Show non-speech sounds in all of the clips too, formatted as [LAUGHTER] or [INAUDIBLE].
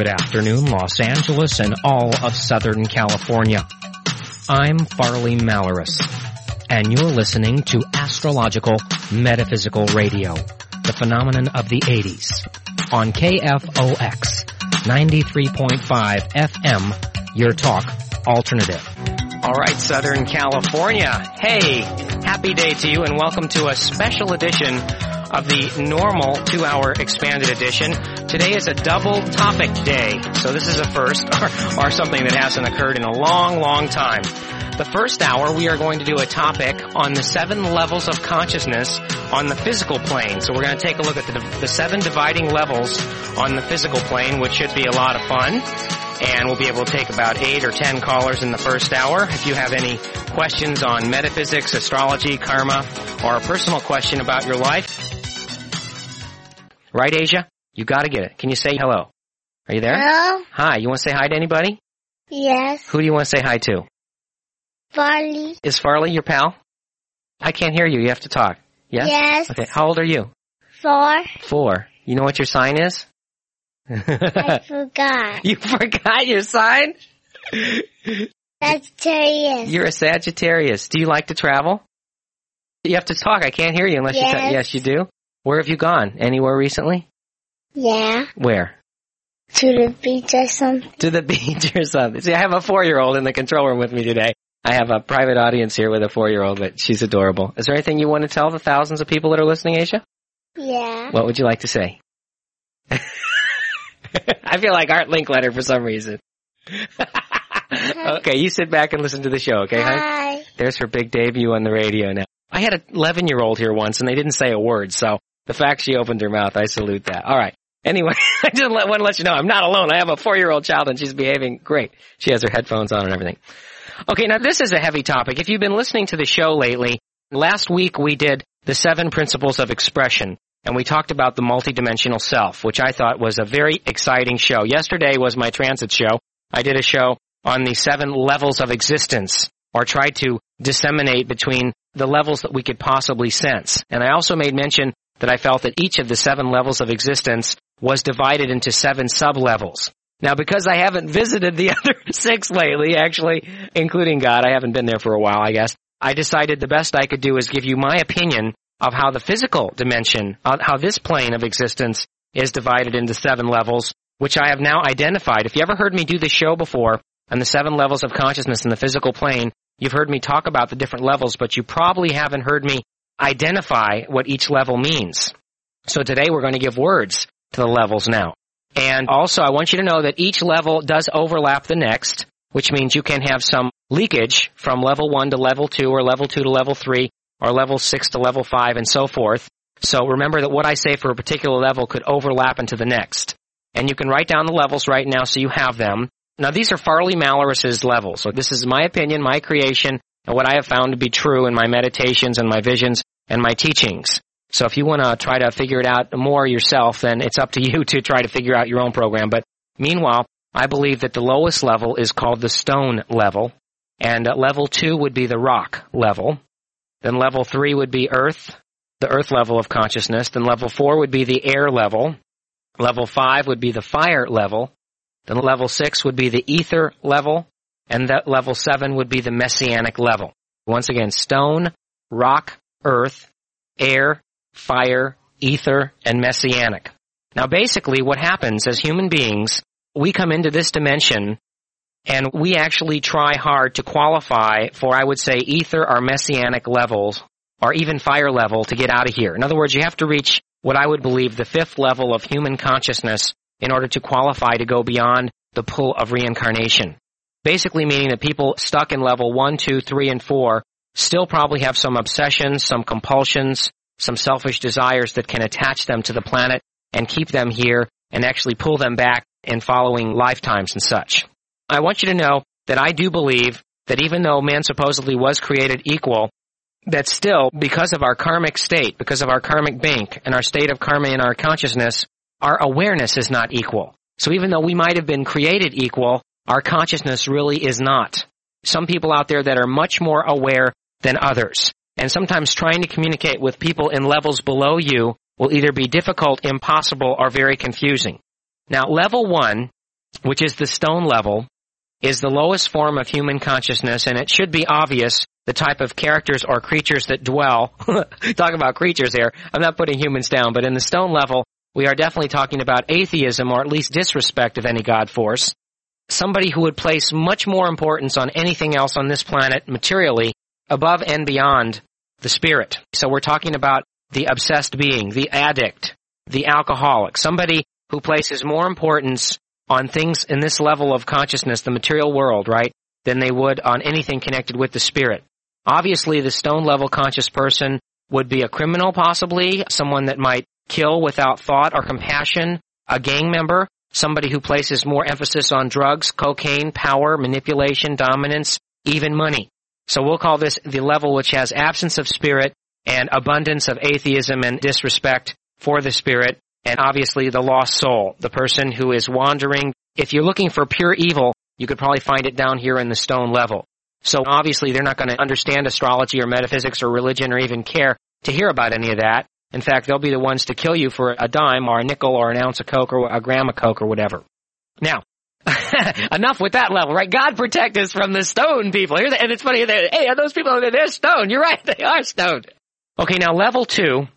good afternoon, Los Angeles and all of Southern California. I'm Farley Malorrus, and you're listening to Astrological Metaphysical Radio, the phenomenon of the 80s, on KFOX 93.5 FM, your talk alternative. All right, Southern California. Hey, happy day to you and welcome to a special edition of the normal two hour expanded edition. Today is a double topic day. So this is a first or, [LAUGHS] or something that hasn't occurred in a long, long time. The first hour, we are going to do a topic on the seven levels of consciousness on the physical plane. So we're going to take a look at the, the seven dividing levels on the physical plane, which should be a lot of fun and we'll be able to take about eight or ten callers in the first hour. If you have any questions on metaphysics, astrology, karma, or a personal question about your life, right, Asia? You got to get it. Can you say hello? Are you there? Hello? Hi. You want to say hi to anybody? Yes. Who do you want to say hi to? Farley? Is Farley your pal? I can't hear you. You have to talk. Yes? Yes. Okay. How old are you? Four? Four. You know what your sign is? I [LAUGHS] forgot. you forgot your sign? Sagittarius. You're a Sagittarius. Do you like to travel? You have to talk. I can't hear you unless you Yes. say, yes, you do. Where have you gone? Anywhere recently? Yeah. Where? To the beach or something. To the [LAUGHS] beach or something. See, I have a four-year-old in the control room with me today. I have a private audience here with a four-year-old, but she's adorable. Is there anything you want to tell the thousands of people that are listening, Asia? Yeah. What would you like to say? [LAUGHS] I feel like Art Linkletter for some reason. [LAUGHS] okay, you sit back and listen to the show, okay? Hi. There's her big debut on the radio now. I had an 11 year old here once and they didn't say a word, so the fact she opened her mouth, I salute that. Alright. Anyway, [LAUGHS] I just want to let you know I'm not alone. I have a four year old child and she's behaving great. She has her headphones on and everything. Okay, now this is a heavy topic. If you've been listening to the show lately, last week we did the seven principles of expression and we talked about the multidimensional self, which I thought was a very exciting show. Yesterday was my transit show. I did a show on the seven levels of existence or tried to disseminate between the levels that we could possibly sense. And I also made mention that I felt that each of the seven levels of existence was divided into seven sub-levels. Now, because I haven't visited the [LAUGHS] other six lately, actually, including God, I haven't been there for a while, I guess, I decided the best I could do is give you my opinion of how the physical dimension, uh, how this plane of existence is divided into seven levels, which I have now identified. If you ever heard me do this show before on the seven levels of consciousness in the physical plane, you've heard me talk about the different levels, but you probably haven't heard me identify what each level means. So today we're going to give words to the levels now. And also I want you to know that each level does overlap the next, which means you can have some leakage from level one to level two or level two to level three or level six to level five and so forth. So remember that what I say for a particular level could overlap into the next. And you can write down the levels right now so you have them. Now these are Farley Malorrus's levels. So this is my opinion, my creation, and what I have found to be true in my meditations and my visions and my teachings. So if you want to try to figure it out more yourself, then it's up to [LAUGHS] you to try to figure out your own program. But meanwhile, I believe that the lowest level is called the stone level, and uh, level two would be the rock level. Then level three would be earth, the earth level of consciousness. Then level four would be the air level. Level five would be the fire level. Then level six would be the ether level. And that level seven would be the messianic level. Once again, stone, rock, earth, air, fire, ether, and messianic. Now basically what happens as human beings, we come into this dimension and we actually try hard to qualify for, I would say, ether or messianic levels or even fire level to get out of here. In other words, you have to reach what I would believe the fifth level of human consciousness in order to qualify to go beyond the pull of reincarnation. Basically meaning that people stuck in level one, two, three, and four still probably have some obsessions, some compulsions, some selfish desires that can attach them to the planet and keep them here and actually pull them back in following lifetimes and such. I want you to know that I do believe that even though man supposedly was created equal, that still, because of our karmic state, because of our karmic bank and our state of karma in our consciousness, our awareness is not equal. So even though we might have been created equal, our consciousness really is not. Some people out there that are much more aware than others. And sometimes trying to communicate with people in levels below you will either be difficult, impossible, or very confusing. Now, level one which is the stone level, is the lowest form of human consciousness, and it should be obvious the type of characters or creatures that dwell. [LAUGHS] Talk about creatures here. I'm not putting humans down, but in the stone level, we are definitely talking about atheism or at least disrespect of any God force. Somebody who would place much more importance on anything else on this planet materially above and beyond the spirit. So we're talking about the obsessed being, the addict, the alcoholic, somebody who places more importance on things in this level of consciousness, the material world, right, than they would on anything connected with the spirit. Obviously, the stone level conscious person would be a criminal possibly, someone that might kill without thought or compassion, a gang member, somebody who places more emphasis on drugs, cocaine, power, manipulation, dominance, even money. So we'll call this the level which has absence of spirit and abundance of atheism and disrespect for the spirit and obviously the lost soul, the person who is wandering. If you're looking for pure evil, you could probably find it down here in the stone level. So obviously they're not going to understand astrology or metaphysics or religion or even care to hear about any of that. In fact, they'll be the ones to kill you for a dime or a nickel or an ounce of coke or a gram of coke or whatever. Now, [LAUGHS] enough with that level, right? God protect us from the stone people. And it's funny, hey, are those people, they're stone. You're right, [LAUGHS] they are stone. Okay, now level two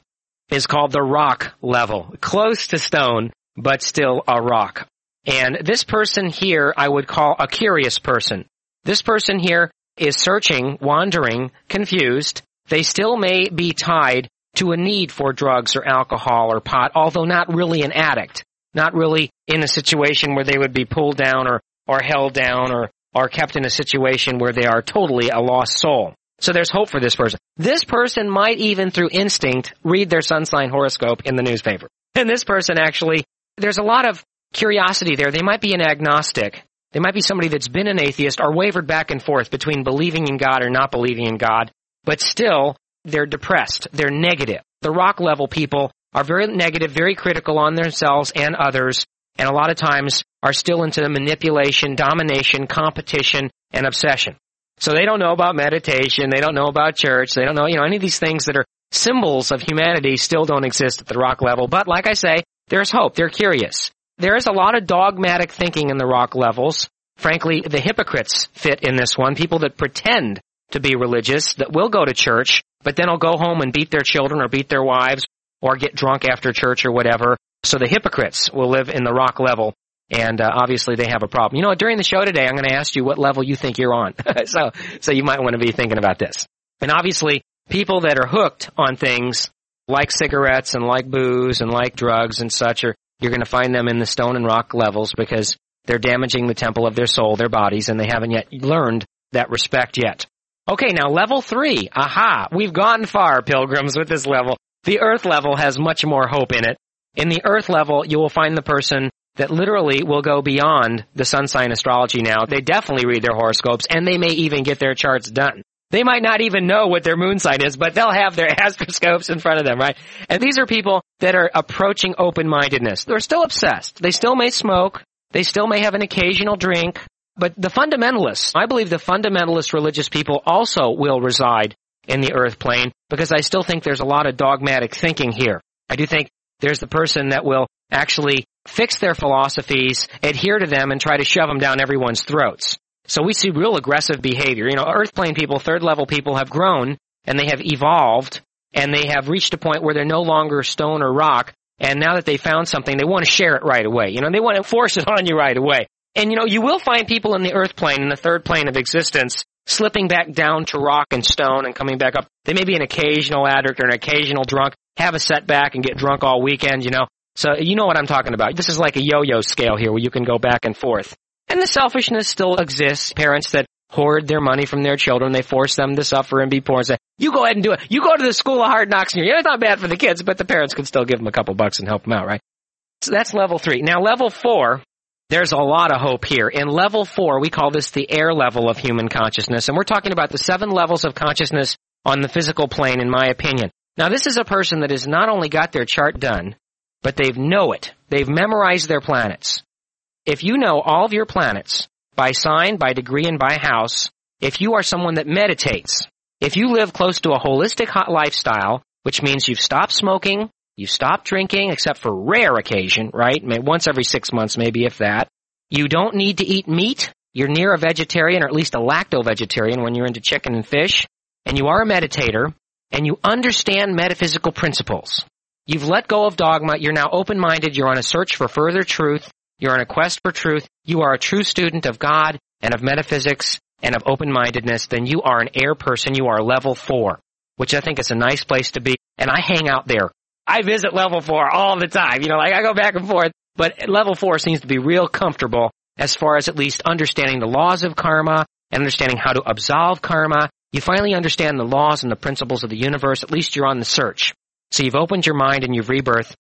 is called the rock level. Close to stone, but still a rock. And this person here I would call a curious person. This person here is searching, wandering, confused. They still may be tied to a need for drugs or alcohol or pot, although not really an addict. Not really in a situation where they would be pulled down or, or held down or, or kept in a situation where they are totally a lost soul. So there's hope for this person. This person might even through instinct read their sun sign horoscope in the newspaper. And this person actually, there's a lot of curiosity there. They might be an agnostic. They might be somebody that's been an atheist or wavered back and forth between believing in God or not believing in God, but still they're depressed. They're negative. The rock level people are very negative, very critical on themselves and others, and a lot of times are still into the manipulation, domination, competition, and obsession. So they don't know about meditation, they don't know about church, they don't know, you know, any of these things that are symbols of humanity still don't exist at the rock level. But like I say, there's hope. They're curious. There is a lot of dogmatic thinking in the rock levels. Frankly, the hypocrites fit in this one. People that pretend to be religious, that will go to church, but then will go home and beat their children or beat their wives or get drunk after church or whatever. So the hypocrites will live in the rock level and uh, obviously they have a problem. You know, during the show today, I'm going to ask you what level you think you're on. [LAUGHS] so, so you might want to be thinking about this. And obviously, people that are hooked on things like cigarettes and like booze and like drugs and such are you're going to find them in the stone and rock levels because they're damaging the temple of their soul, their bodies, and they haven't yet learned that respect yet. Okay, now level three. Aha! We've gone far, pilgrims, with this level. The earth level has much more hope in it. In the earth level, you will find the person that literally will go beyond the sun sign astrology now. They definitely read their horoscopes and they may even get their charts done. They might not even know what their moon sign is, but they'll have their [LAUGHS] astroscopes in front of them, right? And these are people that are approaching open-mindedness. They're still obsessed. They still may smoke. They still may have an occasional drink. But the fundamentalists, I believe the fundamentalist religious people also will reside in the earth plane because I still think there's a lot of dogmatic thinking here. I do think there's the person that will actually fix their philosophies, adhere to them, and try to shove them down everyone's throats. So we see real aggressive behavior. You know, earth plane people, third level people have grown and they have evolved and they have reached a point where they're no longer stone or rock. And now that they found something, they want to share it right away. You know, they want to [LAUGHS] force it on you right away. And you know, you will find people in the earth plane, in the third plane of existence, slipping back down to rock and stone and coming back up. They may be an occasional addict or an occasional drunk, have a setback and get drunk all weekend, you know. So you know what I'm talking about. This is like a yo-yo scale here where you can go back and forth. And the selfishness still exists. Parents that hoard their money from their children, they force them to suffer and be poor and say, you go ahead and do it. You go to the school of hard knocks and you're, it's not bad for the kids, but the parents can still give them a couple bucks and help them out, right? So that's level three. Now level four, there's a lot of hope here. In level four, we call this the air level of human consciousness. And we're talking about the seven levels of consciousness on the physical plane, in my opinion. Now this is a person that has not only got their chart done, but they've know it. They've memorized their planets. If you know all of your planets by sign, by degree, and by house, if you are someone that meditates, if you live close to a holistic hot lifestyle, which means you've stopped smoking, you've stopped drinking, except for rare occasion, right? Once every six months, maybe if that. You don't need to eat meat. You're near a vegetarian or at least a lacto-vegetarian when you're into chicken and fish. And you are a meditator and you understand metaphysical principles. You've let go of dogma. You're now open-minded. You're on a search for further truth. You're on a quest for truth. You are a true student of God and of metaphysics and of open-mindedness. Then you are an air person. You are level four, which I think is a nice place to be. And I hang out there. I visit level four all the time. You know, like I go back and forth. But level four seems to be real comfortable as far as at least understanding the laws of karma and understanding how to absolve karma. You finally understand the laws and the principles of the universe. At least you're on the search. So you've opened your mind and you've rebirthed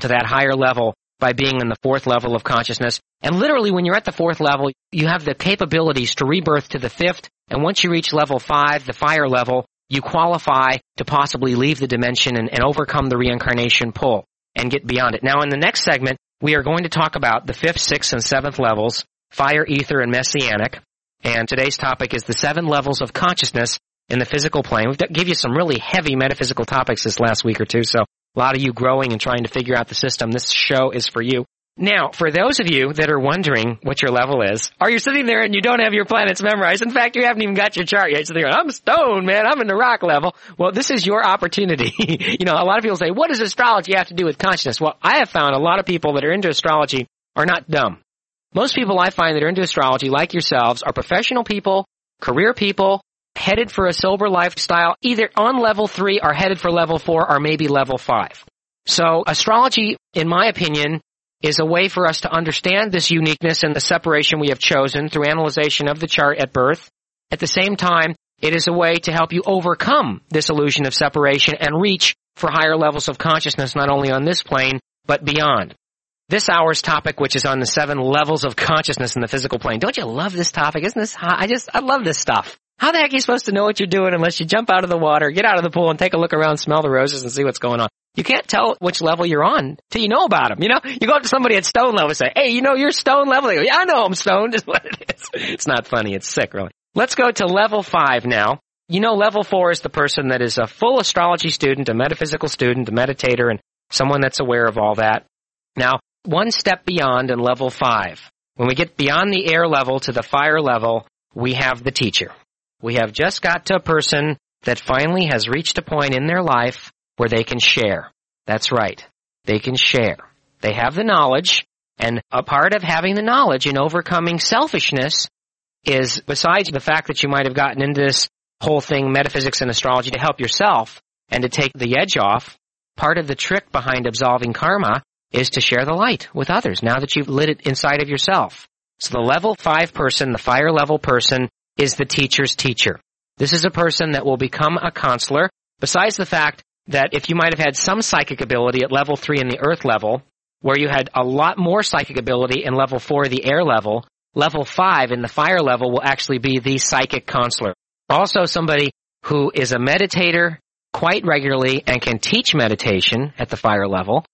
to that higher level by being in the fourth level of consciousness. And literally when you're at the fourth level, you have the capabilities to rebirth to the fifth. And once you reach level five, the fire level, you qualify to possibly leave the dimension and, and overcome the reincarnation pull and get beyond it. Now in the next segment, we are going to talk about the fifth, sixth, and seventh levels, fire, ether, and messianic. And today's topic is the seven levels of consciousness in the physical plane. We've give you some really heavy metaphysical topics this last week or two, so a lot of you growing and trying to figure out the system. This show is for you. Now, for those of you that are wondering what your level is, are you sitting there and you don't have your planets memorized? In fact, you haven't even got your chart yet. So you're going, I'm stone, man. I'm in the rock level. Well, this is your opportunity. [LAUGHS] you know, a lot of people say, what does astrology have to do with consciousness? Well, I have found a lot of people that are into astrology are not dumb. Most people I find that are into astrology, like yourselves, are professional people, career people, headed for a sober lifestyle, either on level three or headed for level four or maybe level five. So astrology, in my opinion, is a way for us to understand this uniqueness and the separation we have chosen through analyzation of the chart at birth. At the same time, it is a way to help you overcome this illusion of separation and reach for higher levels of consciousness not only on this plane, but beyond. This hour's topic, which is on the seven levels of consciousness in the physical plane. Don't you love this topic? Isn't this hot? I just, I love this stuff. How the heck are you supposed to know what you're doing unless you jump out of the water, get out of the pool and take a look around, smell the roses and see what's going on? You can't tell which level you're on till you know about them. You know, you go up to somebody at stone level and say, hey, you know, you're stone level. Go, yeah, I know I'm stoned [LAUGHS] is what it is. It's not funny. It's sick, really. Let's go to level five now. You know, level four is the person that is a full astrology student, a metaphysical student, a meditator, and someone that's aware of all that. Now, one step beyond in level five. When we get beyond the air level to the fire level, we have the teacher. We have just got to a person that finally has reached a point in their life where they can share. That's right. They can share. They have the knowledge, and a part of having the knowledge and overcoming selfishness is, besides the fact that you might have gotten into this whole thing, metaphysics and astrology, to help yourself and to take the edge off, part of the trick behind absolving karma is to share the light with others now that you've lit it inside of yourself. So the level five person, the fire level person, is the teacher's teacher. This is a person that will become a counselor, besides the fact that if you might have had some psychic ability at level three in the earth level, where you had a lot more psychic ability in level four, the air level, level five in the fire level will actually be the psychic counselor. Also somebody who is a meditator quite regularly and can teach meditation at the fire level,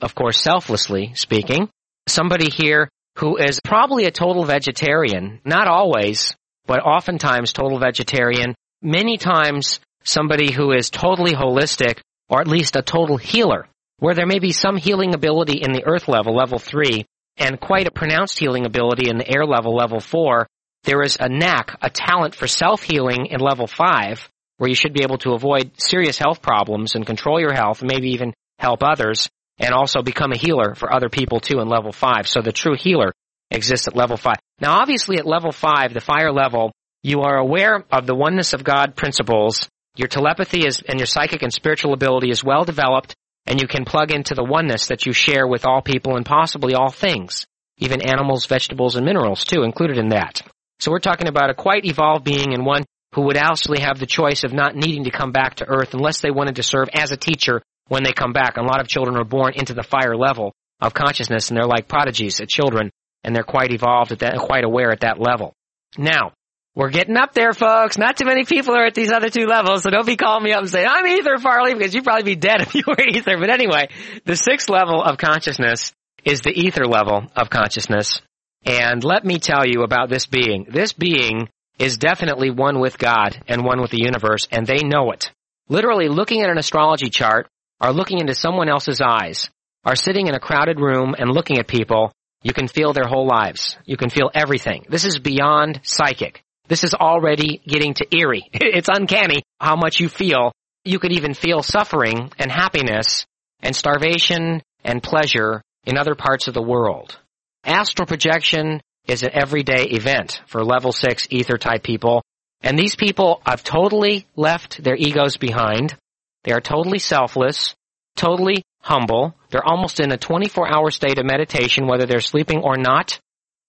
of course selflessly speaking. Somebody here who is probably a total vegetarian, not always, but oftentimes total vegetarian, many times somebody who is totally holistic or at least a total healer, where there may be some healing ability in the earth level, level three, and quite a pronounced healing ability in the air level, level four. There is a knack, a talent for self-healing in level five, where you should be able to avoid serious health problems and control your health, maybe even help others, and also become a healer for other people too in level five. So the true healer exists at level five. Now, obviously at level five, the fire level, you are aware of the oneness of God principles. Your telepathy is, and your psychic and spiritual ability is well developed, and you can plug into the oneness that you share with all people and possibly all things, even animals, vegetables, and minerals too, included in that. So we're talking about a quite evolved being and one who would actually have the choice of not needing to come back to Earth unless they wanted to serve as a teacher when they come back. A lot of children are born into the fire level of consciousness and they're like prodigies at children and they're quite evolved at that, quite aware at that level. Now, we're getting up there, folks. Not too many people are at these other two levels, so don't be calling me up and saying, I'm Ether Farley, because you'd probably be dead [LAUGHS] if you were Ether. But anyway, the sixth level of consciousness is the Ether level of consciousness. And let me tell you about this being. This being is definitely one with God and one with the universe, and they know it. Literally looking at an astrology chart, are looking into someone else's eyes, are sitting in a crowded room and looking at people, You can feel their whole lives. You can feel everything. This is beyond psychic. This is already getting to eerie. [LAUGHS] It's uncanny how much you feel. You could even feel suffering and happiness and starvation and pleasure in other parts of the world. Astral projection is an everyday event for level six ether type people. And these people have totally left their egos behind. They are totally selfless, totally humble. They're almost in a 24 hour state of meditation, whether they're sleeping or not.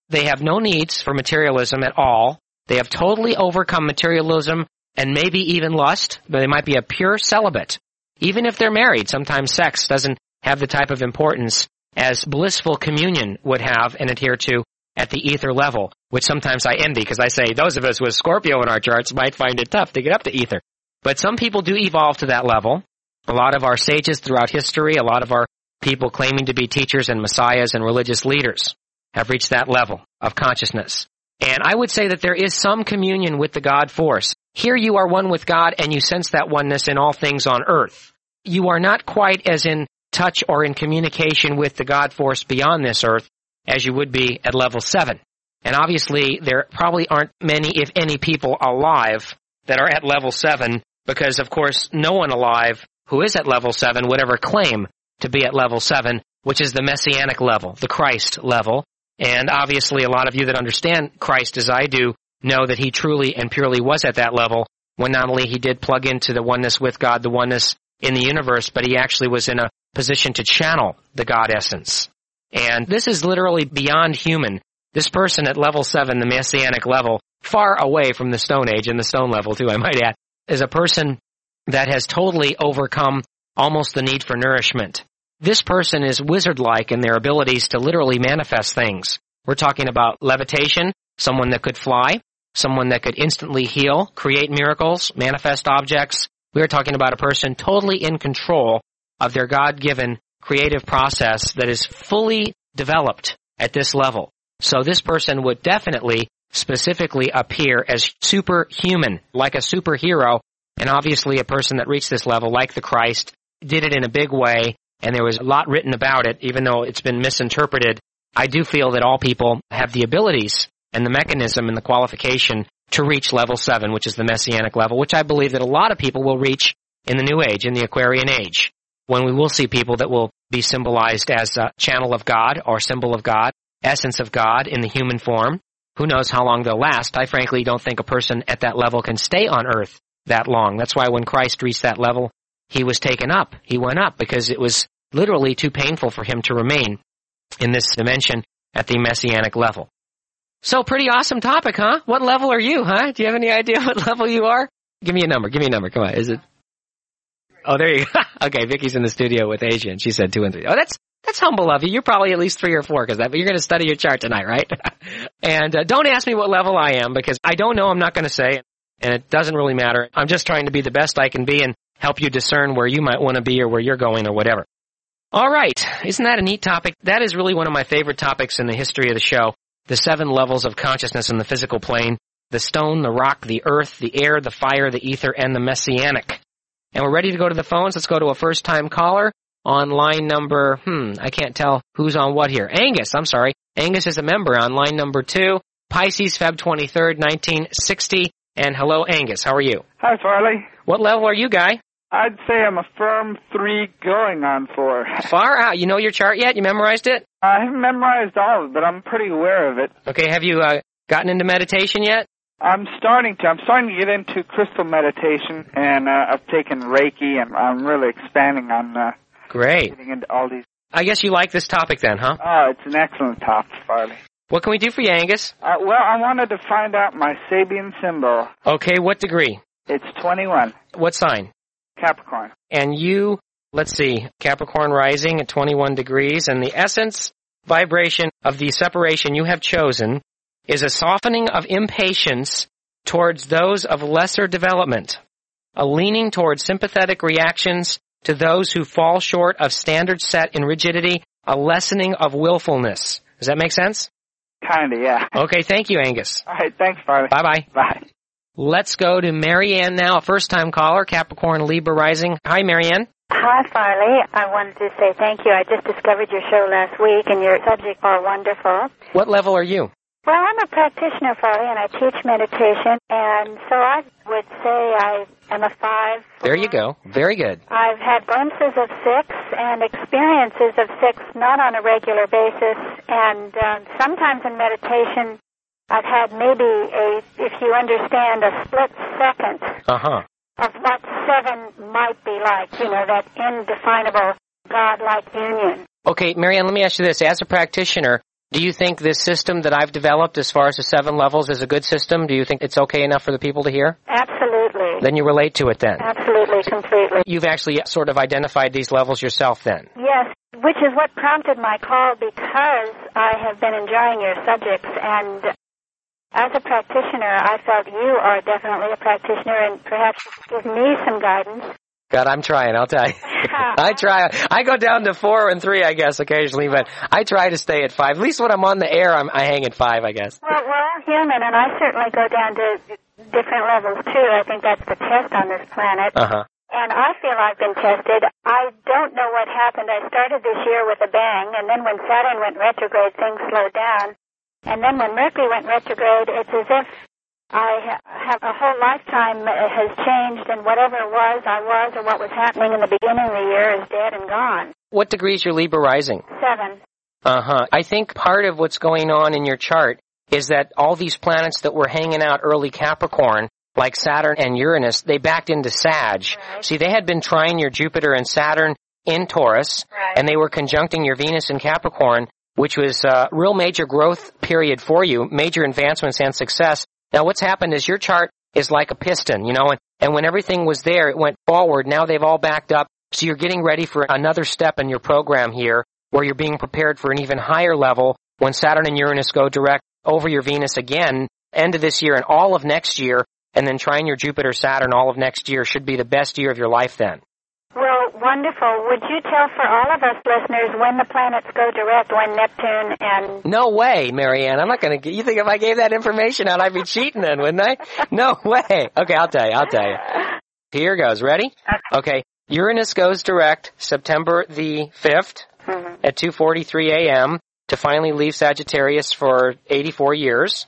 They have no needs for materialism at all. They have totally overcome materialism and maybe even lust, they might be a pure celibate. Even if they're married, sometimes sex doesn't have the type of importance as blissful communion would have and adhere to at the ether level, which sometimes I envy because I say those of us with Scorpio in our charts might find it tough to get up to ether. But some people do evolve to that level. A lot of our sages throughout history, a lot of our people claiming to be teachers and messiahs and religious leaders have reached that level of consciousness. And I would say that there is some communion with the God force. Here you are one with God and you sense that oneness in all things on earth. You are not quite as in touch or in communication with the God force beyond this earth as you would be at level 7. And obviously there probably aren't many, if any, people alive that are at level 7 because of course no one alive who is at level 7 would ever claim to be at level 7, which is the messianic level, the Christ level. And obviously a lot of you that understand Christ as I do know that he truly and purely was at that level when not only he did plug into the oneness with God, the oneness in the universe, but he actually was in a position to channel the God essence. And this is literally beyond human. This person at level 7, the messianic level, far away from the stone age and the stone level too, I might add, is a person that has totally overcome almost the need for nourishment. This person is wizard-like in their abilities to literally manifest things. We're talking about levitation, someone that could fly, someone that could instantly heal, create miracles, manifest objects. We are talking about a person totally in control of their God-given creative process that is fully developed at this level. So this person would definitely specifically appear as superhuman, like a superhero, and obviously a person that reached this level, like the Christ, did it in a big way, and there was a lot written about it, even though it's been misinterpreted. I do feel that all people have the abilities and the mechanism and the qualification to reach level 7, which is the messianic level, which I believe that a lot of people will reach in the new age, in the Aquarian age, when we will see people that will be symbolized as a channel of God or symbol of God, essence of God in the human form. Who knows how long they'll last? I frankly don't think a person at that level can stay on earth that long. That's why when Christ reached that level, he was taken up. He went up because it was literally too painful for him to remain in this dimension at the messianic level. So pretty awesome topic, huh? What level are you, huh? Do you have any idea [LAUGHS] what level you are? Give me a number. Give me a number. Come on. Is it? Oh, there you go. [LAUGHS] okay, Vicky's in the studio with Asia and she said two and three. Oh, that's, that's humble of you. You're probably at least three or four because that, but you're going to study your chart tonight, right? [LAUGHS] and uh, don't ask me what level I am because I don't know. I'm not going to say and it doesn't really matter. I'm just trying to be the best I can be and help you discern where you might want to be or where you're going or whatever. All right. Isn't that a neat topic? That is really one of my favorite topics in the history of the show. The seven levels of consciousness in the physical plane. The stone, the rock, the earth, the air, the fire, the ether, and the messianic. And we're ready to go to the phones. Let's go to a first time caller on line number, hmm, I can't tell who's on what here. Angus, I'm sorry. Angus is a member on line number two. Pisces, Feb 23rd, 1960. And hello, Angus. How are you? Hi, Farley. What level are you, Guy? I'd say I'm a firm three going on four. Far out. You know your chart yet? You memorized it? I haven't memorized all of it, but I'm pretty aware of it. Okay, have you uh, gotten into meditation yet? I'm starting to. I'm starting to get into crystal meditation, and uh, I've taken Reiki, and I'm really expanding on. Uh, Great. Getting into all these. I guess you like this topic then, huh? Oh, it's an excellent topic, Farley. What can we do for you, Angus? Uh, well, I wanted to find out my Sabian symbol. Okay, what degree? It's 21. What sign? Capricorn. And you, let's see, Capricorn rising at 21 degrees, and the essence vibration of the separation you have chosen is a softening of impatience towards those of lesser development, a leaning towards sympathetic reactions to those who fall short of standards set in rigidity, a lessening of willfulness. Does that make sense? Kinda, yeah. Okay, thank you, Angus. All right, thanks, Farley. Bye-bye. Bye. Let's go to Marianne now, a first-time caller, Capricorn Libra rising. Hi, Marianne. Hi, Farley. I wanted to say thank you. I just discovered your show last week, and your subjects are wonderful. What level are you? Well, I'm a practitioner, Farley, and I teach meditation, and so I would say I am a five. There you go. Very good. I've had glimpses of six and experiences of six, not on a regular basis, and um, sometimes in meditation, I've had maybe a, if you understand, a split second Uh huh. of what seven might be like, you know, that indefinable God-like union. Okay, Marianne, let me ask you this. As a practitioner, do you think this system that I've developed as far as the seven levels is a good system? Do you think it's okay enough for the people to hear? Absolutely. Then you relate to it then. Absolutely, completely. You've actually sort of identified these levels yourself then. Yes, which is what prompted my call because I have been enjoying your subjects and as a practitioner, I felt you are definitely a practitioner and perhaps you could give me some guidance. God, I'm trying, I'll tell you. [LAUGHS] I try. I go down to four and three, I guess, occasionally, but I try to stay at five. At least when I'm on the air, I'm, I hang at five, I guess. Well, we're all human and I certainly go down to different levels too. I think that's the test on this planet. Uh huh. And I feel I've been tested. I don't know what happened. I started this year with a bang, and then when Saturn went retrograde, things slowed down. And then when Mercury went retrograde, it's as if I have a whole lifetime has changed, and whatever it was, I was, or what was happening in the beginning of the year is dead and gone. What degree is your Libra rising? Seven. Uh huh. I think part of what's going on in your chart is that all these planets that were hanging out early Capricorn, like Saturn and Uranus, they backed into Sag. Right. See, they had been trining your Jupiter and Saturn in Taurus, Right. and they were conjuncting your Venus in Capricorn, which was a real major growth period for you, major advancements and success. Now what's happened is your chart is like a piston, you know, and, and when everything was there, it went forward. Now they've all backed up. So you're getting ready for another step in your program here where you're being prepared for an even higher level when Saturn and Uranus go direct over your Venus again, end of this year and all of next year, and then trining your Jupiter Saturn all of next year should be the best year of your life then. Wonderful. Would you tell for all of us listeners when the planets go direct, when Neptune and No way, Marianne. I'm not gonna. You think if I gave that information out, I'd be cheating then, wouldn't I? No way. Okay, I'll tell you. I'll tell you. Here goes. Ready? Okay. Uranus goes direct September the 5th Mhm. at 2:43 a.m. to finally leave Sagittarius for 84 years,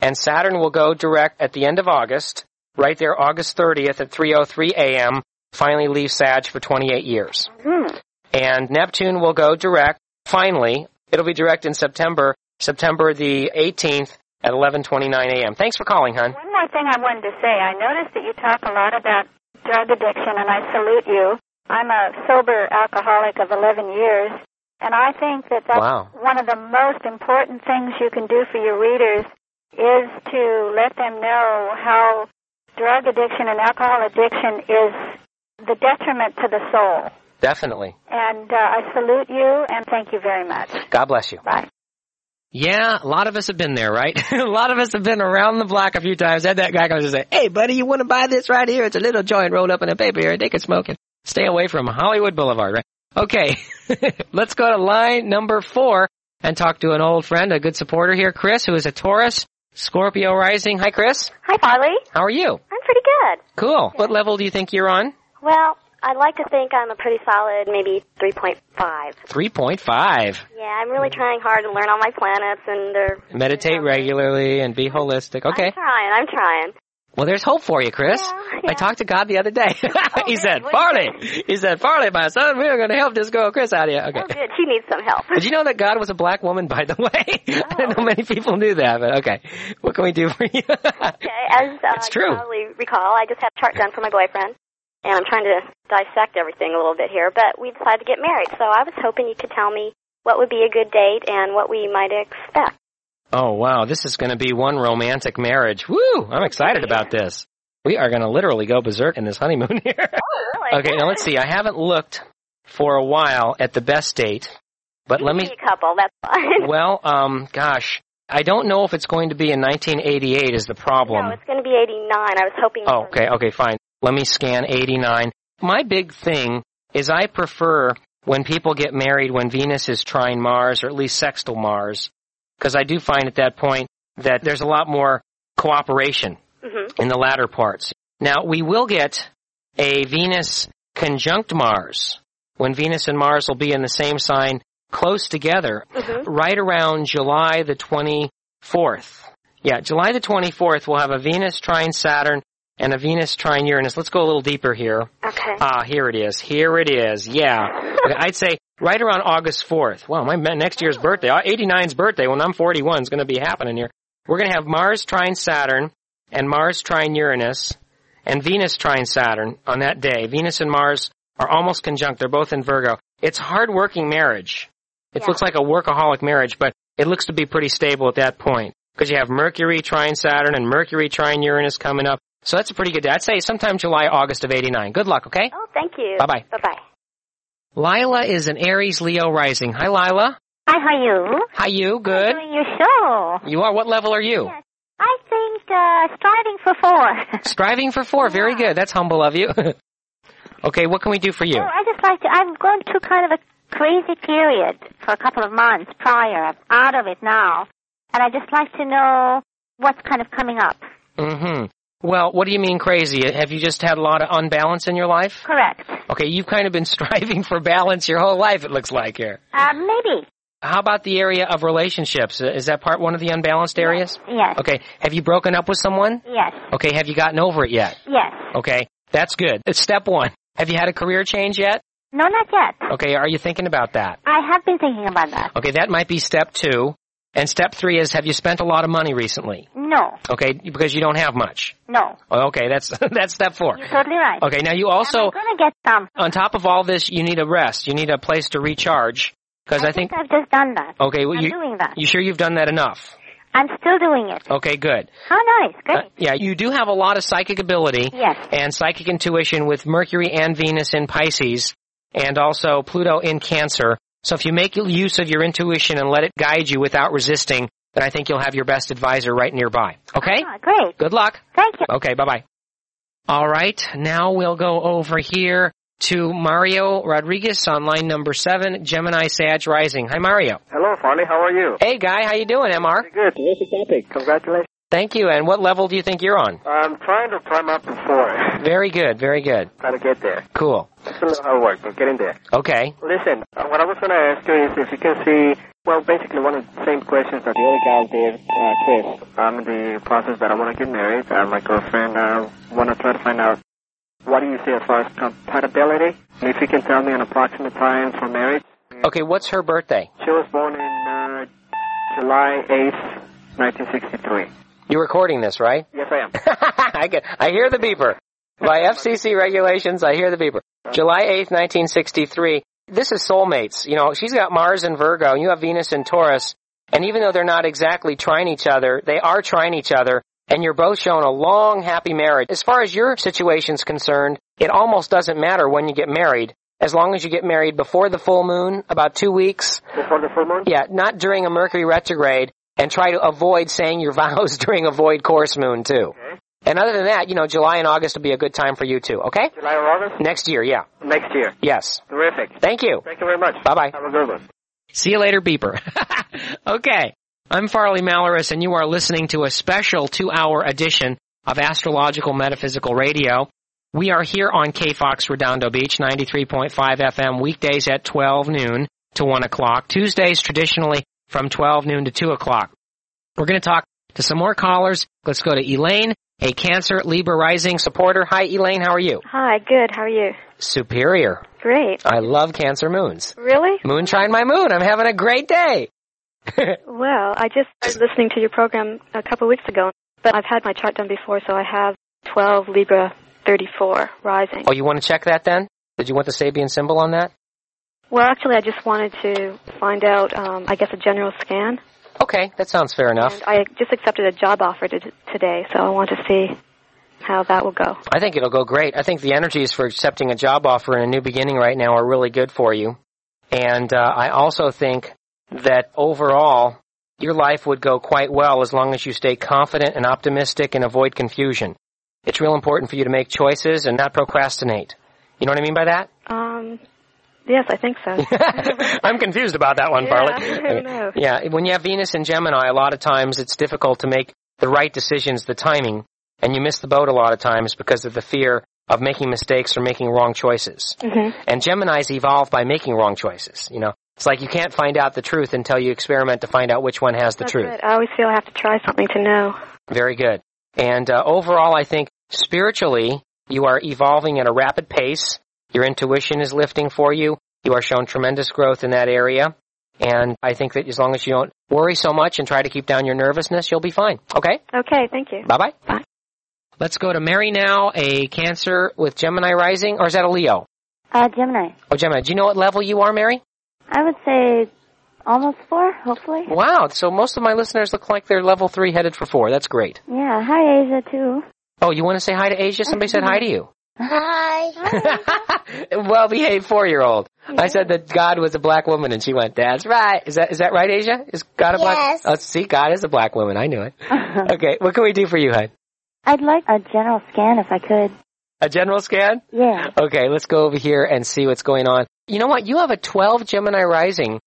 and Saturn will go direct at the end of August, right there, August 30th at 3:03 a.m. Finally leave Sag for 28 years, Hmm. and Neptune will go direct. Finally, it'll be direct in September, September the 18th at 11:29 a.m. Thanks for calling, hon. One more thing I wanted to say. I noticed that you talk a lot about drug addiction, and I salute you. I'm a sober alcoholic of 11 years, and I think that that's Wow. one of the most important things you can do for your readers is to let them know how drug addiction and alcohol addiction is the detriment to the soul. Definitely. And uh, I salute you and thank you very much. God bless you. Bye. Yeah, a lot of us have been there, right? [LAUGHS] a lot of us have been around the block a few times. Had that guy come and say, "Hey, buddy, you want to buy this right here? It's a little joint rolled up in a paper here. They can smoke it. Stay away from Hollywood Boulevard, right?" Okay, [LAUGHS] let's go to line number four and talk to an old friend, a good supporter here, Chris, who is a Taurus, Scorpio rising. Hi, Chris. Hi, Farley. How are you? I'm pretty good. Cool. What level do you think you're on? Well, I'd like to think I'm a pretty solid, maybe 3.5. Three point five. Yeah, I'm really trying hard to learn all my planets and they're... Meditate regularly and be holistic. Okay. I'm trying, I'm trying. Well, there's hope for you, Chris. Yeah, I talked to God the other day. [LAUGHS] [LAUGHS] he good. said, Farley, he he said, Farley, my son, we're going to help this girl Chris out of here. Okay. Oh, good. She needs some help. Did you know that God was a black woman, by the way? [LAUGHS] I don't know many people knew that, but okay. What can we do for you? Okay, as uh, It's you probably recall, I just had a chart done for my boyfriend, and I'm trying to dissect everything a little bit here, but we decided to get married, so I was hoping you could tell me what would be a good date and what we might expect. oh, wow. This is going to be one romantic marriage. Woo! I'm excited about this. We are going to literally go berserk in this honeymoon [LAUGHS] here. Oh, really? okay, now let's see. I haven't looked for a while at the best date, but let me a couple, that's fine. [LAUGHS] Well, um, gosh, I don't know if it's going to be in 1988 is the problem. No, it's going to be 89. I was hoping. oh, okay, okay, fine. Let me scan 89. My big thing is I prefer when people get married when Venus is trine Mars or at least sextile Mars, because I do find at that point that there's a lot more cooperation Mhm. in the latter parts. Now, we will get a Venus conjunct Mars, when Venus and Mars will be in the same sign close together, Mhm. right around July the 24th. Yeah, July the 24th, we'll have a Venus trine Saturn and a Venus trine Uranus. Let's go a little deeper here. Okay. Ah, here it is. Here it is. Yeah. Okay, I'd say right around August 4th. Wow, my next year's birthday, 89's birthday when I'm 41 is going to be happening here. We're going to have Mars trine Saturn and Mars trine Uranus and Venus trine Saturn on that day. Venus and Mars are almost conjunct. They're both in Virgo. It's hard working marriage. It Yeah. looks like a workaholic marriage, but it looks to be pretty stable at that point. Because you have Mercury trine Saturn and Mercury trine Uranus coming up. So that's a pretty good day. I'd say sometime July, August of 89. Good luck, okay? Oh, thank you. Bye-bye. Bye bye. Lila is an Aries Leo rising. Hi, Lila. Hi, how are you? Hi, you. Good. Doing your show. You are. What level are you? Yes. I think uh, striving for four. [LAUGHS] Striving for four. Very good. That's humble of you. [LAUGHS] okay, what can we do for you? Well, I just like to. I'm going through kind of a crazy period for a couple of months prior. I'm out of it now, and I just like to know what's kind of coming up. Mm-hmm. Well, what do you mean crazy? Have you just had a lot of unbalance in your life? Correct. Okay, you've kind of been [LAUGHS] striving for balance your whole life, it looks like here. Uh, maybe. How about the area of relationships? Uh, Is that part one of the unbalanced areas? Yes. Okay, have you broken up with someone? Yes. Okay, have you gotten over it yet? Yes. Okay, that's good. It's step one. Have you had a career change yet? No, not yet. Okay, are you thinking about that? I have been thinking about that. Okay, that might be step two. And step three is, have you spent a lot of money recently? No. Okay, because you don't have much. No. Okay, that's [LAUGHS] that's step four. You're totally right. Okay, now you also, I'm to get some. on top of all this, you need a rest. You need a place to recharge. Because I, think, I've just done that. okay, well, I'm you doing that. you sure you've done that enough? I'm still doing it. Okay, good. How nice. Uh, Great. yeah, you do have a lot of psychic ability Yes. and psychic intuition with Mercury and Venus in Pisces, and also Pluto in Cancer. So if you make use of your intuition and let it guide you without resisting, then I think you'll have your best advisor right nearby. Okay? Ah, great. Good luck. Thank you. Okay, bye bye. All right, now we'll go over here to Mario Rodriguez on line number seven, Gemini Sag Rising. Hi, Mario. Hello, Farley. How are you? Hey, guy, how you doing, Mr? Good. Terrific topic. Congratulations. Thank you. And what level do you think you're on? I'm trying to climb up to four. Very good, very good. Trying to get there. Cool. Still know how it works, but getting there. Okay. Listen, uh, what I was going to ask you is if you can see, well, basically one of the same questions that the other gal did, uh, Chris. I'm in the process that I want to get married. Uh, my girlfriend I want to try to find out what do you see as far as compatibility? And if you can tell me an approximate time for marriage. Okay, what's her birthday? She was born in uh, July 8th, 1963. You're recording this, right? Yes, I am. [LAUGHS] I get, I hear the beeper. By [LAUGHS] FCC regulations, I hear the beeper. July 8th, 1963. This is soulmates. You know, she's got Mars in Virgo, and you have Venus in Taurus. And even though they're not exactly trining each other, they are trining each other, and you're both shown a long, happy marriage. As far as your situation's concerned, it almost doesn't matter when you get married, as long as you get married before the full moon, about two weeks. Before the full moon? Yeah, not during a Mercury retrograde, and try to avoid saying your [LAUGHS] vows during a void course moon too. Okay. And other than that, you know, July and August will be a good time for you too, okay? July or August? Next year, yeah. Next year. Yes. Terrific. Thank you. Thank you very much. Bye-bye. Have a good one. See you later, beeper. [LAUGHS] okay. I'm Farley Malorrus, and you are listening to a special two-hour edition of Astrological Metaphysical Radio. We are here on KFOX Redondo Beach, 93.5 FM, weekdays at 12 noon to 1 o'clock. Tuesdays, traditionally, from 12 noon to 2 o'clock. We're going to talk to some more callers. Let's go to Elaine, a Cancer Libra Rising supporter. Hi, Elaine. How are you? Hi, good. How are you? Superior. Great. I love Cancer moons. Really? Moonshine my moon. I'm having a great day. [LAUGHS] Well, I just started listening to your program a couple weeks ago, but I've had my chart done before, so I have 12 Libra 34 rising. Oh, you want to check that then? Did you want the Sabian symbol on that? Well, actually, I just wanted to find out, um, I guess, a general scan. Okay, that sounds fair enough. And I just accepted a job offer to, today, so I want to see how that will go. I think it'll go great. I think the energies for accepting a job offer and a new beginning right now are really good for you. And uh, I also think that overall, your life would go quite well as long as you stay confident and optimistic and avoid confusion. It's real important for you to make choices and not procrastinate. You know what I mean by that? Um, yes, I think so. [LAUGHS] [LAUGHS] I'm confused about that one, Yeah, Farley. I don't know. Yeah, when you have Venus and Gemini, a lot of times it's difficult to make the right decisions, the timing, and you miss the boat a lot of times because of the fear of making mistakes or making wrong choices. Mm-hmm. And Gemini's evolve by making wrong choices. You know, it's like you can't find out the truth until you experiment to find out which one has the That's truth. it. I always feel I have to try something to know. Very good. And uh, overall, I think spiritually, you are evolving at a rapid pace. Your intuition is lifting for you. You are shown tremendous growth in that area. And I think that as long as you don't worry so much and try to keep down your nervousness, you'll be fine. Okay? Okay, thank you. Bye bye. Bye. Let's go to Mary now, a Cancer with Gemini rising, or is that a Leo? Uh, Gemini. Oh, Gemini. Do you know what level you are, Mary? I would say almost four, hopefully. Wow. So most of my listeners look like they're level three headed for four. That's great. Yeah. Hi, Asia, too. Oh, you want to say hi to Asia? Somebody said hi to [LAUGHS] you. Hi. [LAUGHS] well behaved four year old. I said that God was a black woman and she went, That's right. Is that is that right, Asia? Is God a black Yes. Oh see, God is a black woman. I knew it. [LAUGHS] Okay, what can we do for you, Hud? I'd like a general scan if I could. A general scan? Yeah. Okay, let's go over here and see what's going on. You know what? You have a 12 Gemini rising,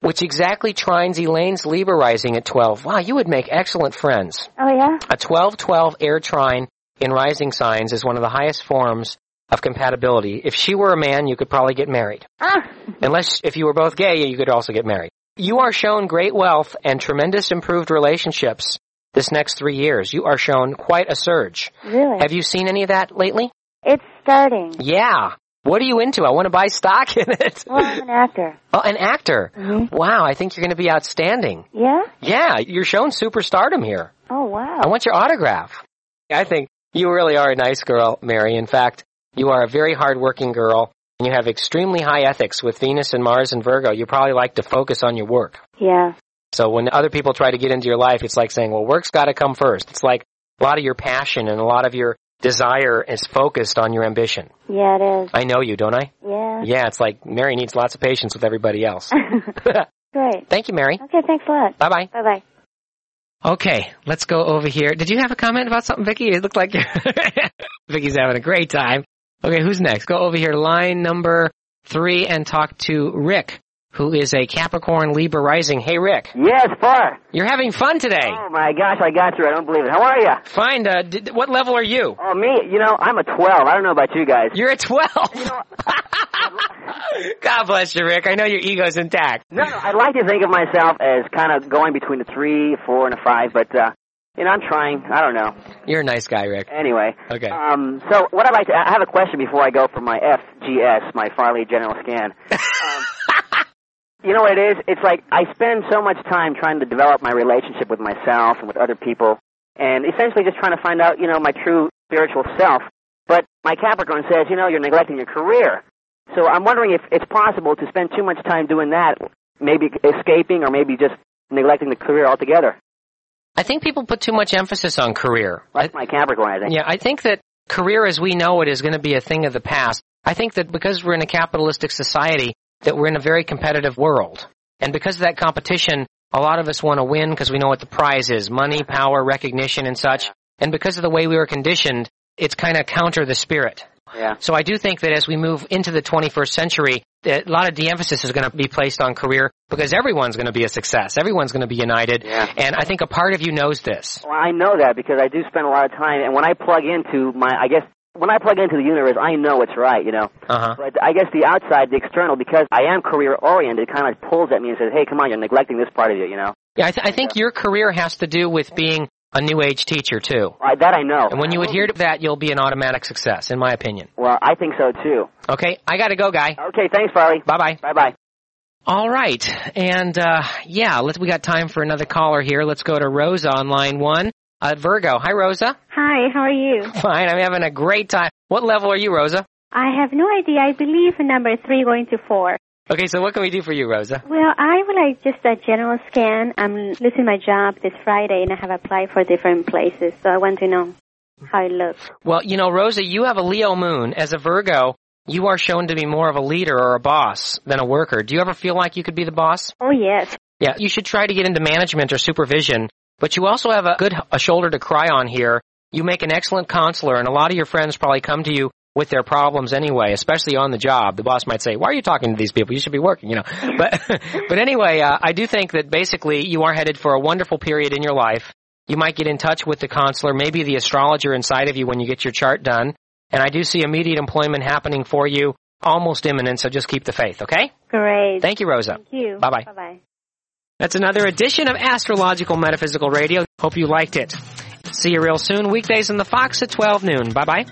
which exactly trines Elaine's Libra rising at 12. Wow, you would make excellent friends. Oh, yeah? A 12-12 air trine in rising signs is one of the highest forms of compatibility. If she were a man, you could probably get married. Ah. Unless if you were both gay, you could also get married. You are shown great wealth and tremendous improved relationships this next three years. You are shown quite a surge. Really? Have you seen any of that lately? It's starting. Yeah. What are you into? I want to buy stock in it. Well, I'm an actor. [LAUGHS] Oh, an actor. Mhm. Wow, I think you're going to be outstanding. Yeah? Yeah, you're shown superstardom here. Oh, wow. I want your autograph. I think you really are a nice girl, Mary. In fact, you are a very hardworking girl, and you have extremely high ethics with Venus and Mars and Virgo. You probably like to focus on your work. Yeah. So when other people try to get into your life, it's like saying, well, work's got to come first. It's like a lot of your passion and a lot of your desire is focused on your ambition. Yeah, it is. I know you, don't I? Yeah. Yeah, it's like Mary needs lots of patience with everybody else. [LAUGHS] [LAUGHS] Great. Thank you, Mary. Okay, thanks a lot. Bye bye. Bye-bye. Okay, let's go over here. Did you have a comment about something, Vicky? It looked like [LAUGHS] Vicky's having a great time. Okay, who's next? Go over here, line number three, and talk to Rick, who is a Capricorn Libra rising. Hey, Rick, Yes, far. you're having fun today. Oh my gosh, I got you. I don't believe it. How are you? Fine. Uh, did, what level are you? Oh, me. You know, I'm a 12. I don't know about you guys. You're a 12. [LAUGHS] God bless you, Rick. I know your ego's intact. No, no. I'd like to think of myself as kind of going between a three, a four, and a five, but uh, you know, I'm trying. I don't know. You're a nice guy, Rick. Anyway. Okay. Um, so what I'd like to, I have a question before I go for my FGS, my Farley General Scan. [LAUGHS] Um, you know what it is? It's like I spend so much time trying to develop my relationship with myself and with other people, and essentially just trying to find out, you know, my true spiritual self. But my Capricorn says, you know, you're neglecting your career. So I'm wondering if it's possible to spend too much time doing that, maybe escaping or maybe just neglecting the career altogether. I think people put too much emphasis on career. I, That's my Capricorn, I think. Yeah, I think that career as we know it is going to be a thing of the past. I think that because we're in a capitalistic society, that we're in a very competitive world. And because of that competition, a lot of us want to win because we know what the prize is. Money, power, recognition, and such. And because of the way we were conditioned, it's kind of counter the spirit. Yeah. So I do think that as we move into the 21st century, a lot of de-emphasis is going to be placed on career because everyone's going to be a success. Everyone's going to be united. Yeah. And I think a part of you knows this. Well, I know that because I do spend a lot of time, and when I plug into my, I guess, when I plug into the universe, I know it's right, you know. Uh-huh. But I guess the outside, the external, because I am career oriented, kind of pulls at me and says, "Hey, come on, you're neglecting this part of you," you know. Yeah, I, th- I think your career has to do with being a new age teacher too. Uh, that I know. And when you adhere to that, you'll be an automatic success, in my opinion. Well, I think so too. Okay, I gotta go, guy. Okay, thanks, Farley. Bye bye. Bye bye. All right, and uh, yeah, let's. We got time for another caller here. Let's go to Rosa on line one. Uh, Virgo. Hi, Rosa. Hi, how are you? [LAUGHS] Fine. I'm having a great time. What level are you, Rosa? I have no idea. I believe number three going to four. Okay, so what can we do for you, Rosa? Well, I would like just a general scan. I'm losing my job this Friday and I have applied for different places, so I want to know how it looks. Well, you know, Rosa, you have a Leo moon. As a Virgo, you are shown to be more of a leader or a boss than a worker. Do you ever feel like you could be the boss? Oh, yes. Yeah, you should try to get into management or supervision, but you also have a good a shoulder to cry on here. You make an excellent counselor, and a lot of your friends probably come to you with their problems anyway, especially on the job. The boss might say, "Why are you talking to these people? You should be working," you know. [LAUGHS] But [LAUGHS] but anyway, uh, I do think that basically you are headed for a wonderful period in your life. You might get in touch with the counselor, maybe the astrologer inside of you when you get your chart done. And I do see immediate employment happening for you, almost imminent, so just keep the faith, okay? Great. Thank you, Rosa. Thank you. Bye-bye. Bye-bye. That's another edition of Astrological Metaphysical Radio. Hope you liked it. See you real soon, weekdays on the Fox at 12 noon. Bye bye.